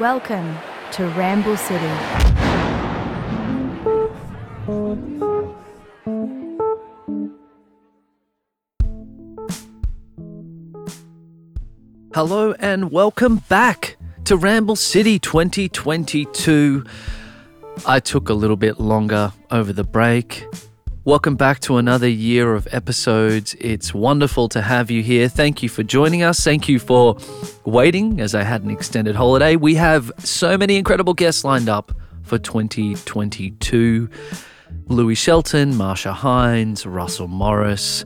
Welcome to Ramble City. Hello and welcome back to Ramble City 2022. I took a little bit longer over the break. Welcome back to another year of episodes. It's wonderful to have you here. Thank you for joining us. Thank you for waiting as I had an extended holiday. We have so many incredible guests lined up for 2022. Louis Shelton, Marcia Hines, Russell Morris.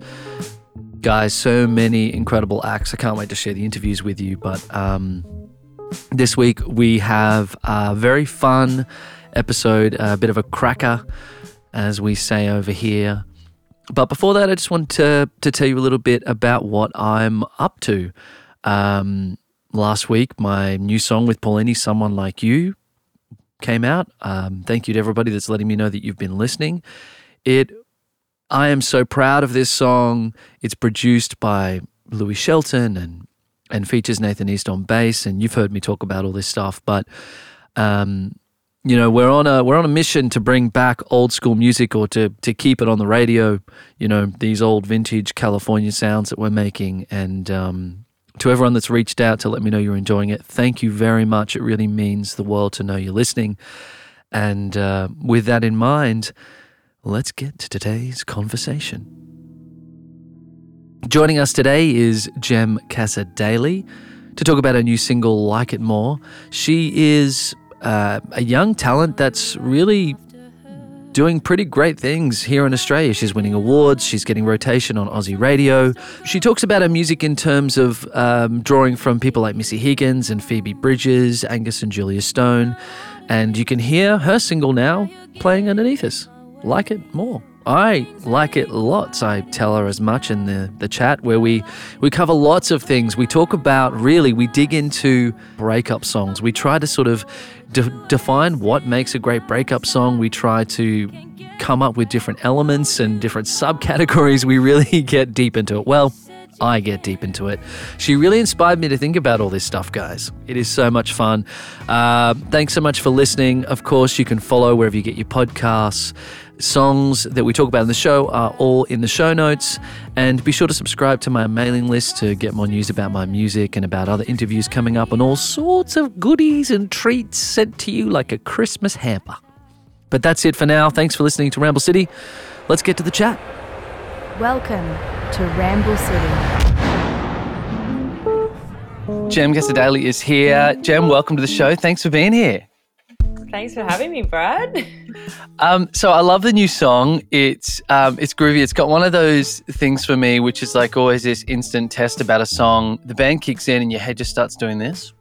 Guys, so many incredible acts. I can't wait to share the interviews with you. But um, this week we have a very fun episode, a bit of a cracker, as we say over here. But before that, I just want to, to tell you a little bit about what I'm up to. Um, last week, my new song with Paulini, Someone Like You, came out. Um, thank you to everybody that's letting me know that you've been listening. It I am so proud of this song. It's produced by Louis Shelton and and features Nathan East on bass. And you've heard me talk about all this stuff, but um, you know we're on a we're on a mission to bring back old school music or to to keep it on the radio. You know these old vintage California sounds that we're making. And um, to everyone that's reached out to let me know you're enjoying it, thank you very much. It really means the world to know you're listening. And uh, with that in mind let's get to today's conversation. Joining us today is Jem Cassar-Daley to talk about her new single, Like It More. She is uh, a young talent that's really doing pretty great things here in Australia. She's winning awards, she's getting rotation on Aussie radio. She talks about her music in terms of um, drawing from people like Missy Higgins and Phoebe Bridgers, Angus and Julia Stone. And you can hear her single now playing underneath us like it more. I like it lots. I tell her as much in the, the chat where we, we cover lots of things. We talk about really, we dig into breakup songs. We try to sort of de- define what makes a great breakup song. We try to come up with different elements and different subcategories. We really get deep into it. Well, I get deep into it. She really inspired me to think about all this stuff, guys. It is so much fun. Uh, thanks so much for listening. Of course, you can follow wherever you get your podcasts. Songs that we talk about in the show are all in the show notes. And be sure to subscribe to my mailing list to get more news about my music and about other interviews coming up and all sorts of goodies and treats sent to you like a Christmas hamper. But that's it for now. Thanks for listening to Ramble City. Let's get to the chat. Welcome to Ramble City. Jem Cassar-Daley is here. Jem, welcome to the show. Thanks for being here. Thanks for having me, Brad. Um, so I love the new song. It's um, it's groovy. It's got one of those things for me, which is like always this instant test about a song. The band kicks in and your head just starts doing this.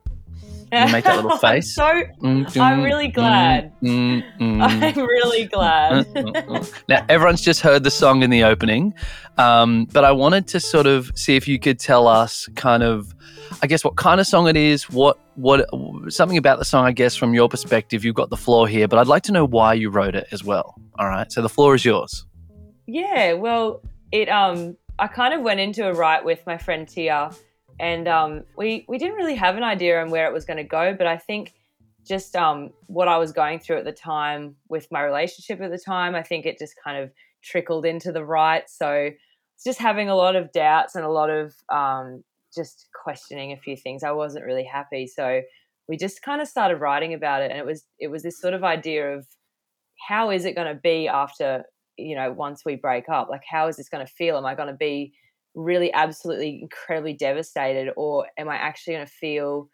You make that little face. so Mm, I'm mm, really glad. mm, mm, I'm really glad. mm. now everyone's just heard the song in the opening, um, but I wanted to sort of see if you could tell us kind of, I guess, what kind of song it is, what what something about the song, I guess, from your perspective. You've got the floor here, but I'd like to know why you wrote it as well. All right, so the floor is yours. yeah, well, it um I kind of went into a write with my friend Tia and um we we didn't really have an idea on where it was going to go, but I think just um what I was going through at the time with my relationship at the time, I think it just kind of trickled into the right. So it's just having a lot of doubts and a lot of um just questioning a few things. I wasn't really happy. So we just kind of started writing about it and it was it was this sort of idea of how is it going to be after you know once we break up like how is this going to feel am i going to be really absolutely incredibly devastated or am i actually going to feel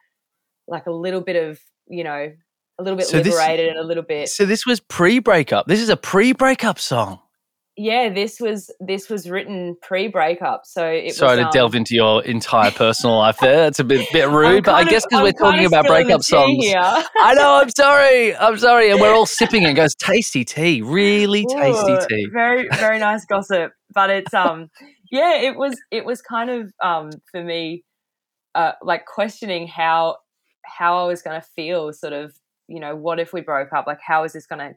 like a little bit of you know a little bit So this- liberated and a little bit So this was pre-breakup. This is a pre-breakup song. yeah this was this was written pre-breakup so it Sorry was, to um, delve into your entire personal life there. That's a bit bit rude, but I guess because we're talking about breakup songs. I know. I'm sorry. I'm sorry. And we're all sipping it. It goes tasty tea, really tasty Ooh, tea. Very, very nice gossip. But it's um yeah, it was it was kind of um for me uh like questioning how how I was gonna feel, sort of, you know, what if we broke up? Like how is this gonna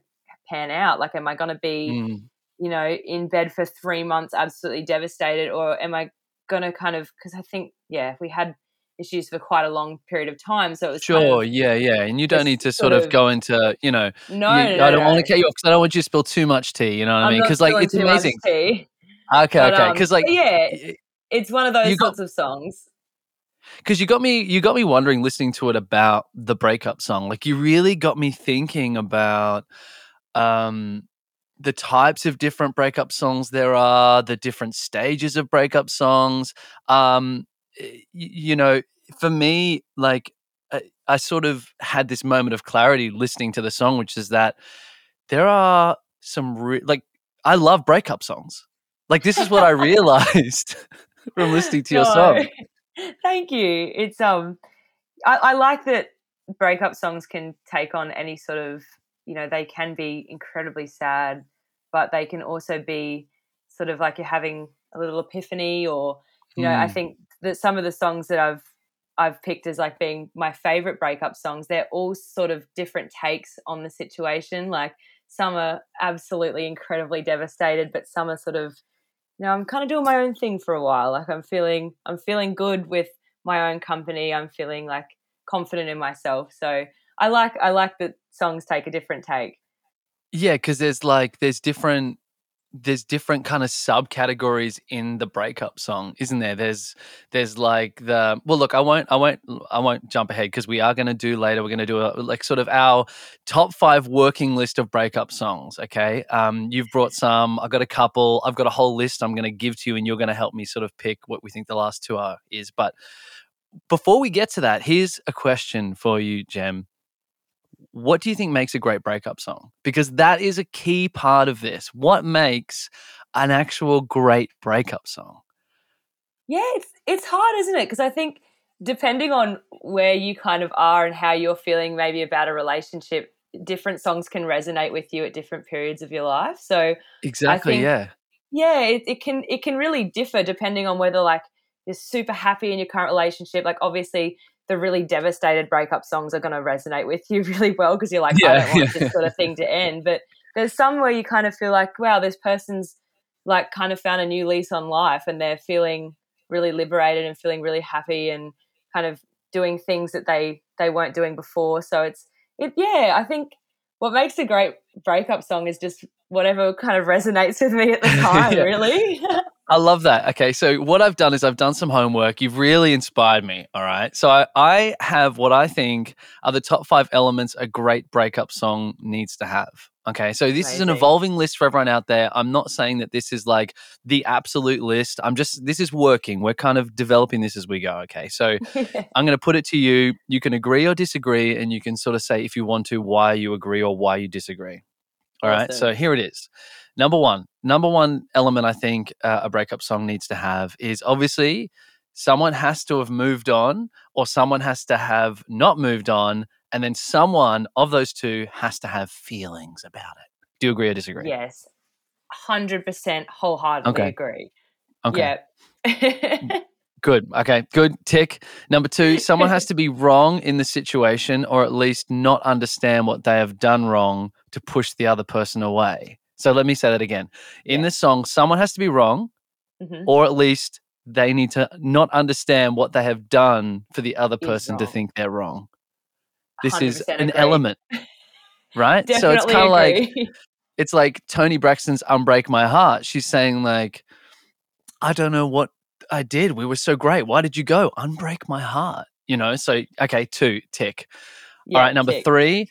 pan out? Like am I gonna be, Mm. you know, in bed for three months absolutely devastated or am I gonna kind of because I think, yeah, if we had issues for quite a long period of time. So it was Sure, kind of yeah, yeah. And you don't need to sort of of go into, you know, no, you, no, I don't want to cut you off because I don't want you to spill too much tea. You know what I I'm mean? Because like it's amazing. Okay, But okay. um, Because like yeah, it's one of those you got sorts of songs. because you got me you got me wondering listening to it about the breakup song. Like you really got me thinking about um the types of different breakup songs there are, the different stages of breakup songs. Um, y- you know, for me, like I, I sort of had this moment of clarity listening to the song, which is that there are some re- like I love breakup songs. Like this is what I realized from listening to your No, song. thank you. It's um, I, I like that breakup songs can take on any sort of, you know, they can be incredibly sad, but they can also be sort of like you're having a little epiphany, or you know, I Mm. think that some of the songs that I've I've picked as like being my favorite breakup songs, they're all sort of different takes on the situation. Like some are absolutely incredibly devastated, but some are sort of know, I'm kind of doing my own thing for a while. Like I'm feeling I'm feeling good with my own company. I'm feeling like confident in myself. So I like I like that songs take a different take. Yeah, because there's like there's different there's different kind of subcategories in the breakup song, isn't there? There's there's like the well, look, I won't I won't I won't jump ahead because we are going to do later. We're going to do a, like sort of our top five working list of breakup songs. Okay, um, you've brought some. I've got a couple. I've got a whole list. I'm going to give to you, and you're going to help me sort of pick what we think the last two are is. But before we get to that, here's a question for you, Jem what do you think makes a great breakup song? Because that is a key part of this. What makes an actual great breakup song? Yeah, it's it's hard, isn't it? Because I think depending on where you kind of are and how you're feeling maybe about a relationship, different songs can resonate with you at different periods of your life. So Exactly, think- yeah. yeah it, it can it can really differ depending on whether like you're super happy in your current relationship like obviously the really devastated breakup songs are going to resonate with you really well because you're like i don't want yeah. this sort of thing to end but there's some where you kind of feel like wow this person's like kind of found a new lease on life and they're feeling really liberated and feeling really happy and kind of doing things that they they weren't doing before so it's it yeah i think what makes a great breakup song is just whatever kind of resonates with me at the time Yeah. really I love that. Okay, so what I've done is I've done some homework. You've really inspired me. All right. So I, I have what I think are the top five elements a great breakup song needs to have. Okay. So this is an evolving list for everyone out there. I'm not saying that this is like the absolute list. I'm just, this is working. We're kind of developing this as we go. Okay. So I'm going to put it to you. You can agree or disagree, and you can sort of say, if you want to, why you agree or why you disagree. All right. So here it is. Number one, number one element I think uh, a breakup song needs to have is obviously someone has to have moved on, or someone has to have not moved on, and then someone of those two has to have feelings about it. Do you agree or disagree? yes 100% wholeheartedly Okay. agree Okay. yeah Good. Okay. Good. Tick. Number two, someone has to be wrong in the situation or at least not understand what they have done wrong to push the other person away. So let me say that again. In Yeah. this song, someone has to be wrong Mhm. or at least they need to not understand what they have done for the other person to think they're wrong. This is an agree. element, right? so it's kind of like it's like Toni Braxton's "Unbreak My Heart." She's saying like, "I don't know what I did. We were so great. Why did you go? Unbreak my heart." You know. So okay, two tick. Yeah, All right, number tick. three,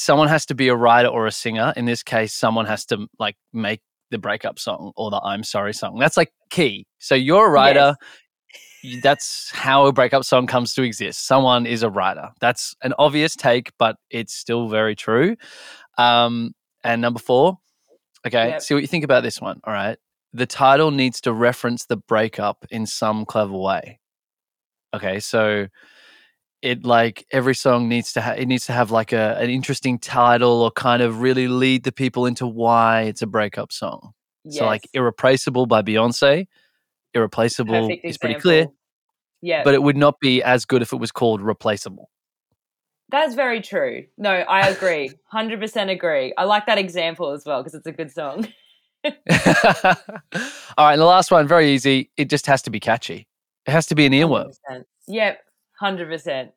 someone has to be a writer or a singer. In this case, someone has to like make the breakup song or the "I'm sorry" song. That's like key. So you're a writer. y- That's how a breakup song comes to exist. Someone is a writer. That's an obvious take, but it's still very true. Um, and number four, okay, Yep. see what you think about this one. All right. The title needs to reference the breakup in some clever way. Okay, so it like every song needs to have it needs to have like a an interesting title or kind of really lead the people into why it's a breakup song. So like Irreplaceable by Beyonce, Irreplaceable Perfect is pretty clear. Yeah, but it would not be as good if it was called Replaceable. that's very true. No, I agree. 100% agree. I like that example as well because it's a good song. All right, and the last one, very easy. It just has to be catchy. It has to be an earworm. 100%. Yep. Hundred percent.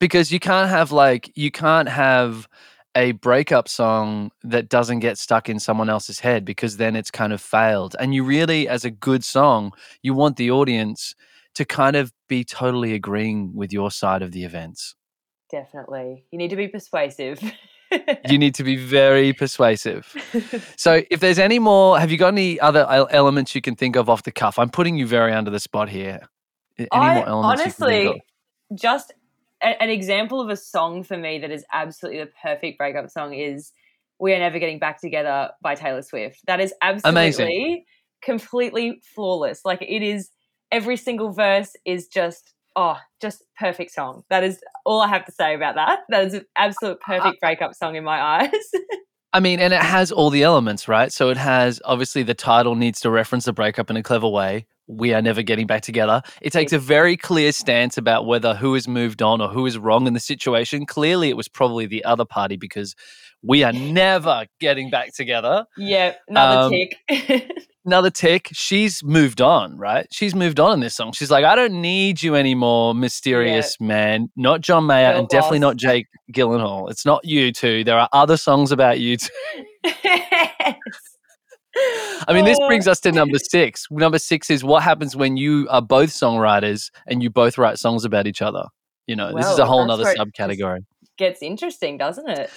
because you can't have like you can't have a breakup song that doesn't get stuck in someone else's head because then it's kind of failed and you really as a good song you want the audience to kind of be totally agreeing with your side of the events Definitely, you need to be persuasive. you need to be very persuasive so if there's any more have you got any other elements you can think of off the cuff i'm putting you very under the spot here any I more elements you can think of? honestly just a, an example of a song for me that is absolutely the perfect breakup song is "We Are Never Getting Back Together" by Taylor Swift. That is absolutely amazing, completely flawless. Like it is every single verse is just oh, just perfect song. That is all I have to say about that. That is an absolute perfect breakup song in my eyes. I mean, and it has all the elements, right? So it has obviously the title needs to reference the breakup in a clever way. We are never getting back together. It takes a very clear stance about whether who has moved on or who is wrong in the situation. Clearly, it was probably the other party because we are never getting back together. yeah, another Um, tick. Another tick, she's moved on, right? She's moved on in this song. She's like, I don't need you anymore, mysterious man. Not John Mayer Girl and definitely not Jake Gyllenhaal. It's not you two. There are other songs about you two. I mean, this Oh. brings us to number six. Number six is what happens when you are both songwriters and you both write songs about each other. You know, this is a whole that's nother where it just- subcategory. Gets interesting, doesn't it?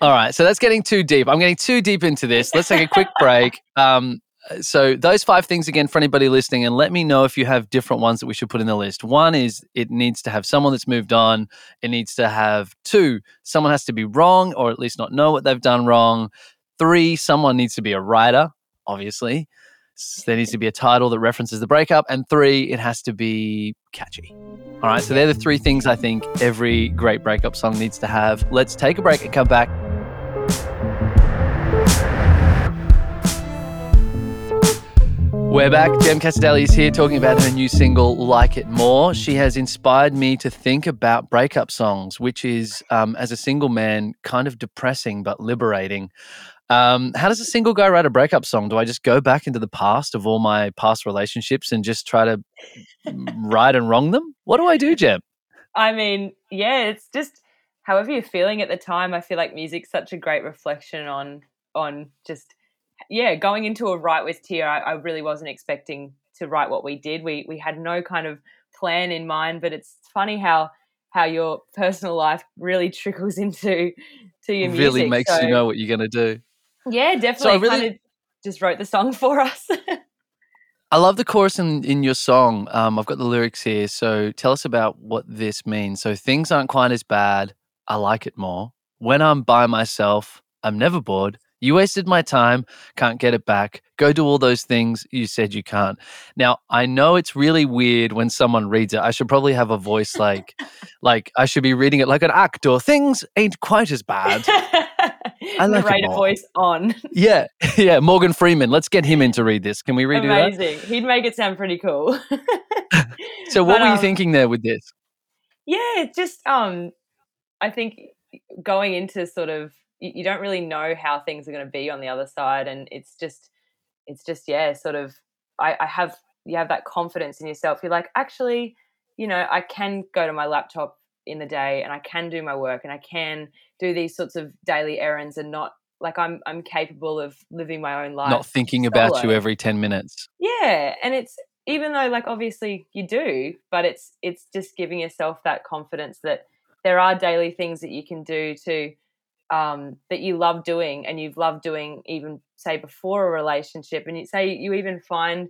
All right, so that's getting too deep. I'm getting too deep into this. Let's take a quick break. Um, so those five things again for anybody listening, and let me know if you have different ones that we should put in the list. One is it needs to have someone that's moved on. It needs to have two, someone has to be wrong or at least not know what they've done wrong. Three, someone needs to be a writer, obviously. There needs to be a title that references the breakup. And three, it has to be catchy. All right, so they're the three things I think every great breakup song needs to have. Let's take a break and come back. We're back. Jem Cassar-Daley is here talking about her new single, Like It More. She has inspired me to think about breakup songs, which is, um, as a single man, kind of depressing but liberating. Um, how does a single guy write a breakup song? Do I just go back into the past of all my past relationships and just try to right and wrong them? What do I do, Jem? I mean, yeah, it's just however you're feeling at the time. I feel like music's such a great reflection on on just yeah, going into a write with Tia. I, I really wasn't expecting to write what we did. We we had no kind of plan in mind, but it's funny how how your personal life really trickles into to your music. really makes So, you know what you're going to do. Yeah, definitely. really- kind of just wrote the song for us. I love the chorus in, in your song. Um, I've got the lyrics here. So tell us about what this means. So things aren't quite as bad. I like it more. When I'm by myself, I'm never bored. You wasted my time, can't get it back. Go do all those things you said you can't. Now, I know it's really weird when someone reads it. I should probably have a voice like like I should be reading it like an actor. Things ain't quite as bad. I like Narrator voice on. yeah, yeah, Morgan Freeman. Let's get him in to read this. Can we redo that? Amazing. He'd make it sound pretty cool. So what But, were you um, thinking there with this? Yeah, it's just um I think going into sort of you, you don't really know how things are going to be on the other side and it's just it's just yeah, sort of I, I have you have that confidence in yourself. You're like, actually, you know, I can go to my laptop in the day and I can do my work and I can do these sorts of daily errands and not like I'm I'm capable of living my own life. Not thinking about you every 10 minutes. Yeah, and it's even though like obviously you do, but it's it's just giving yourself that confidence that there are daily things that you can do to um, that you love doing and you've loved doing even say before a relationship, and you say you even find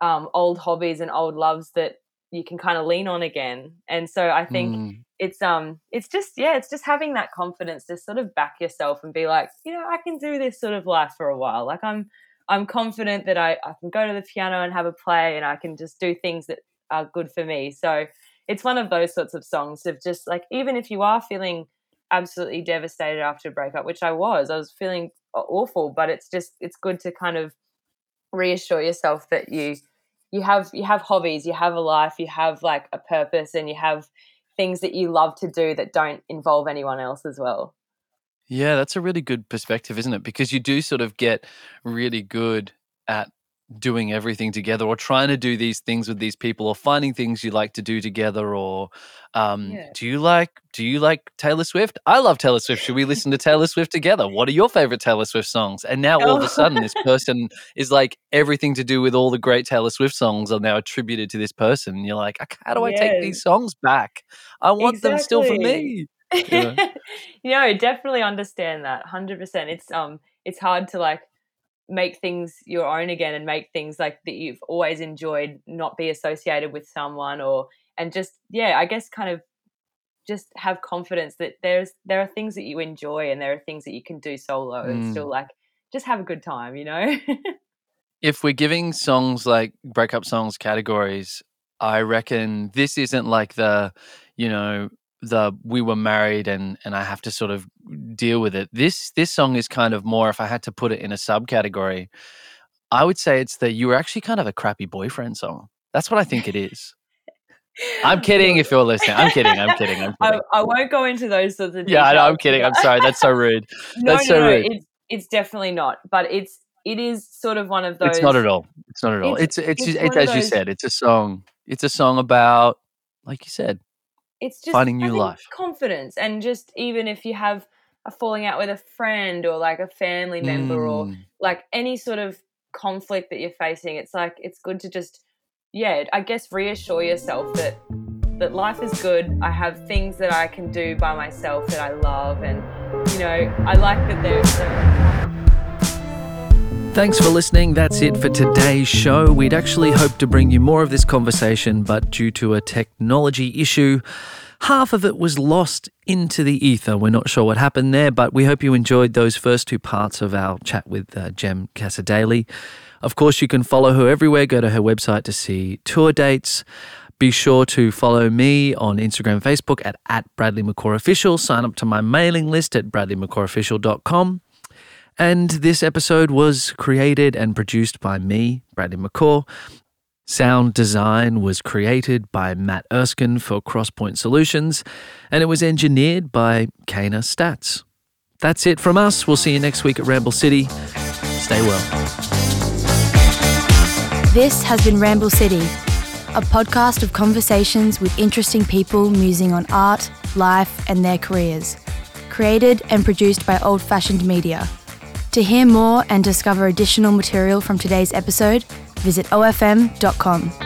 um, old hobbies and old loves that you can kind of lean on again. And so I think Mm. it's um it's just yeah it's just having that confidence to sort of back yourself and be like you know i can do this sort of life for a while like i'm i'm confident that i, I can go to the piano and have a play and i can just do things that are good for me so it's one of those sorts of songs of just like even if you are feeling absolutely devastated after a breakup which i was i was feeling awful but it's just it's good to kind of reassure yourself that you you have you have hobbies you have a life you have like a purpose and you have things that you love to do that don't involve anyone else as well. Yeah, that's a really good perspective, isn't it? Because you do sort of get really good at doing everything together or trying to do these things with these people or finding things you like to do together or um, Yeah. do you like do you like Taylor Swift? I love Taylor Swift. Should we listen to Taylor Swift together? What are your favorite Taylor Swift songs? And now all of Oh. a sudden this person is like everything to do with all the great Taylor Swift songs are now attributed to this person. And you're like, how do I take these songs back? I want them still for me. you know, definitely understand that. Hundred percent. It's um, it's hard to like make things your own again and make things like that you've always enjoyed not be associated with someone or and just yeah, I guess kind of just have confidence that there's there are things that you enjoy and there are things that you can do solo and Mm. still like just have a good time, you know? if we're giving songs like breakup songs categories, I reckon this isn't like the, you know, the we were married and and I have to sort of deal with it. This this song is kind of more if I had to put it in a subcategory, I would say it's the you were actually kind of a crappy boyfriend song. That's what I think it is. I'm kidding if you're listening. I'm kidding. I'm kidding. I'm kidding. I won't go into those sorts of Yeah, I know, I'm kidding. I'm sorry. That's so rude. no, That's no, so no, rude. It's it's definitely not. But it's it is sort of one of those. It's not at all. It's not at all. It's- It's it's, it's it's, as you said. It's a song. It's a song about, like you said, It's just finding new life. confidence, and just even if you have a falling out with a friend or like a family member or Mm. like any sort of conflict that you're facing, it's like it's good to just yeah, I guess reassure yourself that that life is good. I have things that I can do by myself that I love, and you know, I like that there's. Thanks for listening. That's it for today's show. We'd actually hoped to bring you more of this conversation, but due to a technology issue, half of it was lost into the ether. We're not sure what happened there, but we hope you enjoyed those first two parts of our chat with uh, Jem Cassar-Daley. Of course, you can follow her everywhere. Go to her website to see tour dates. Be sure to follow me on Instagram, and Facebook at, at Bradley McCaw Official. Sign up to my mailing list at bradleymccawofficial.com. And this episode was created and produced by me, Bradley McCaw. Sound design was created by Matt Erskine for Crosspoint Solutions, and it was engineered by Kana Stats. That's it from us. We'll see you next week at Ramble City. Stay well. This has been Ramble City, a podcast of conversations with interesting people musing on art, life, and their careers. Created and produced by Old Fashioned Media. To hear more and discover additional material from today's episode, visit ofm.com.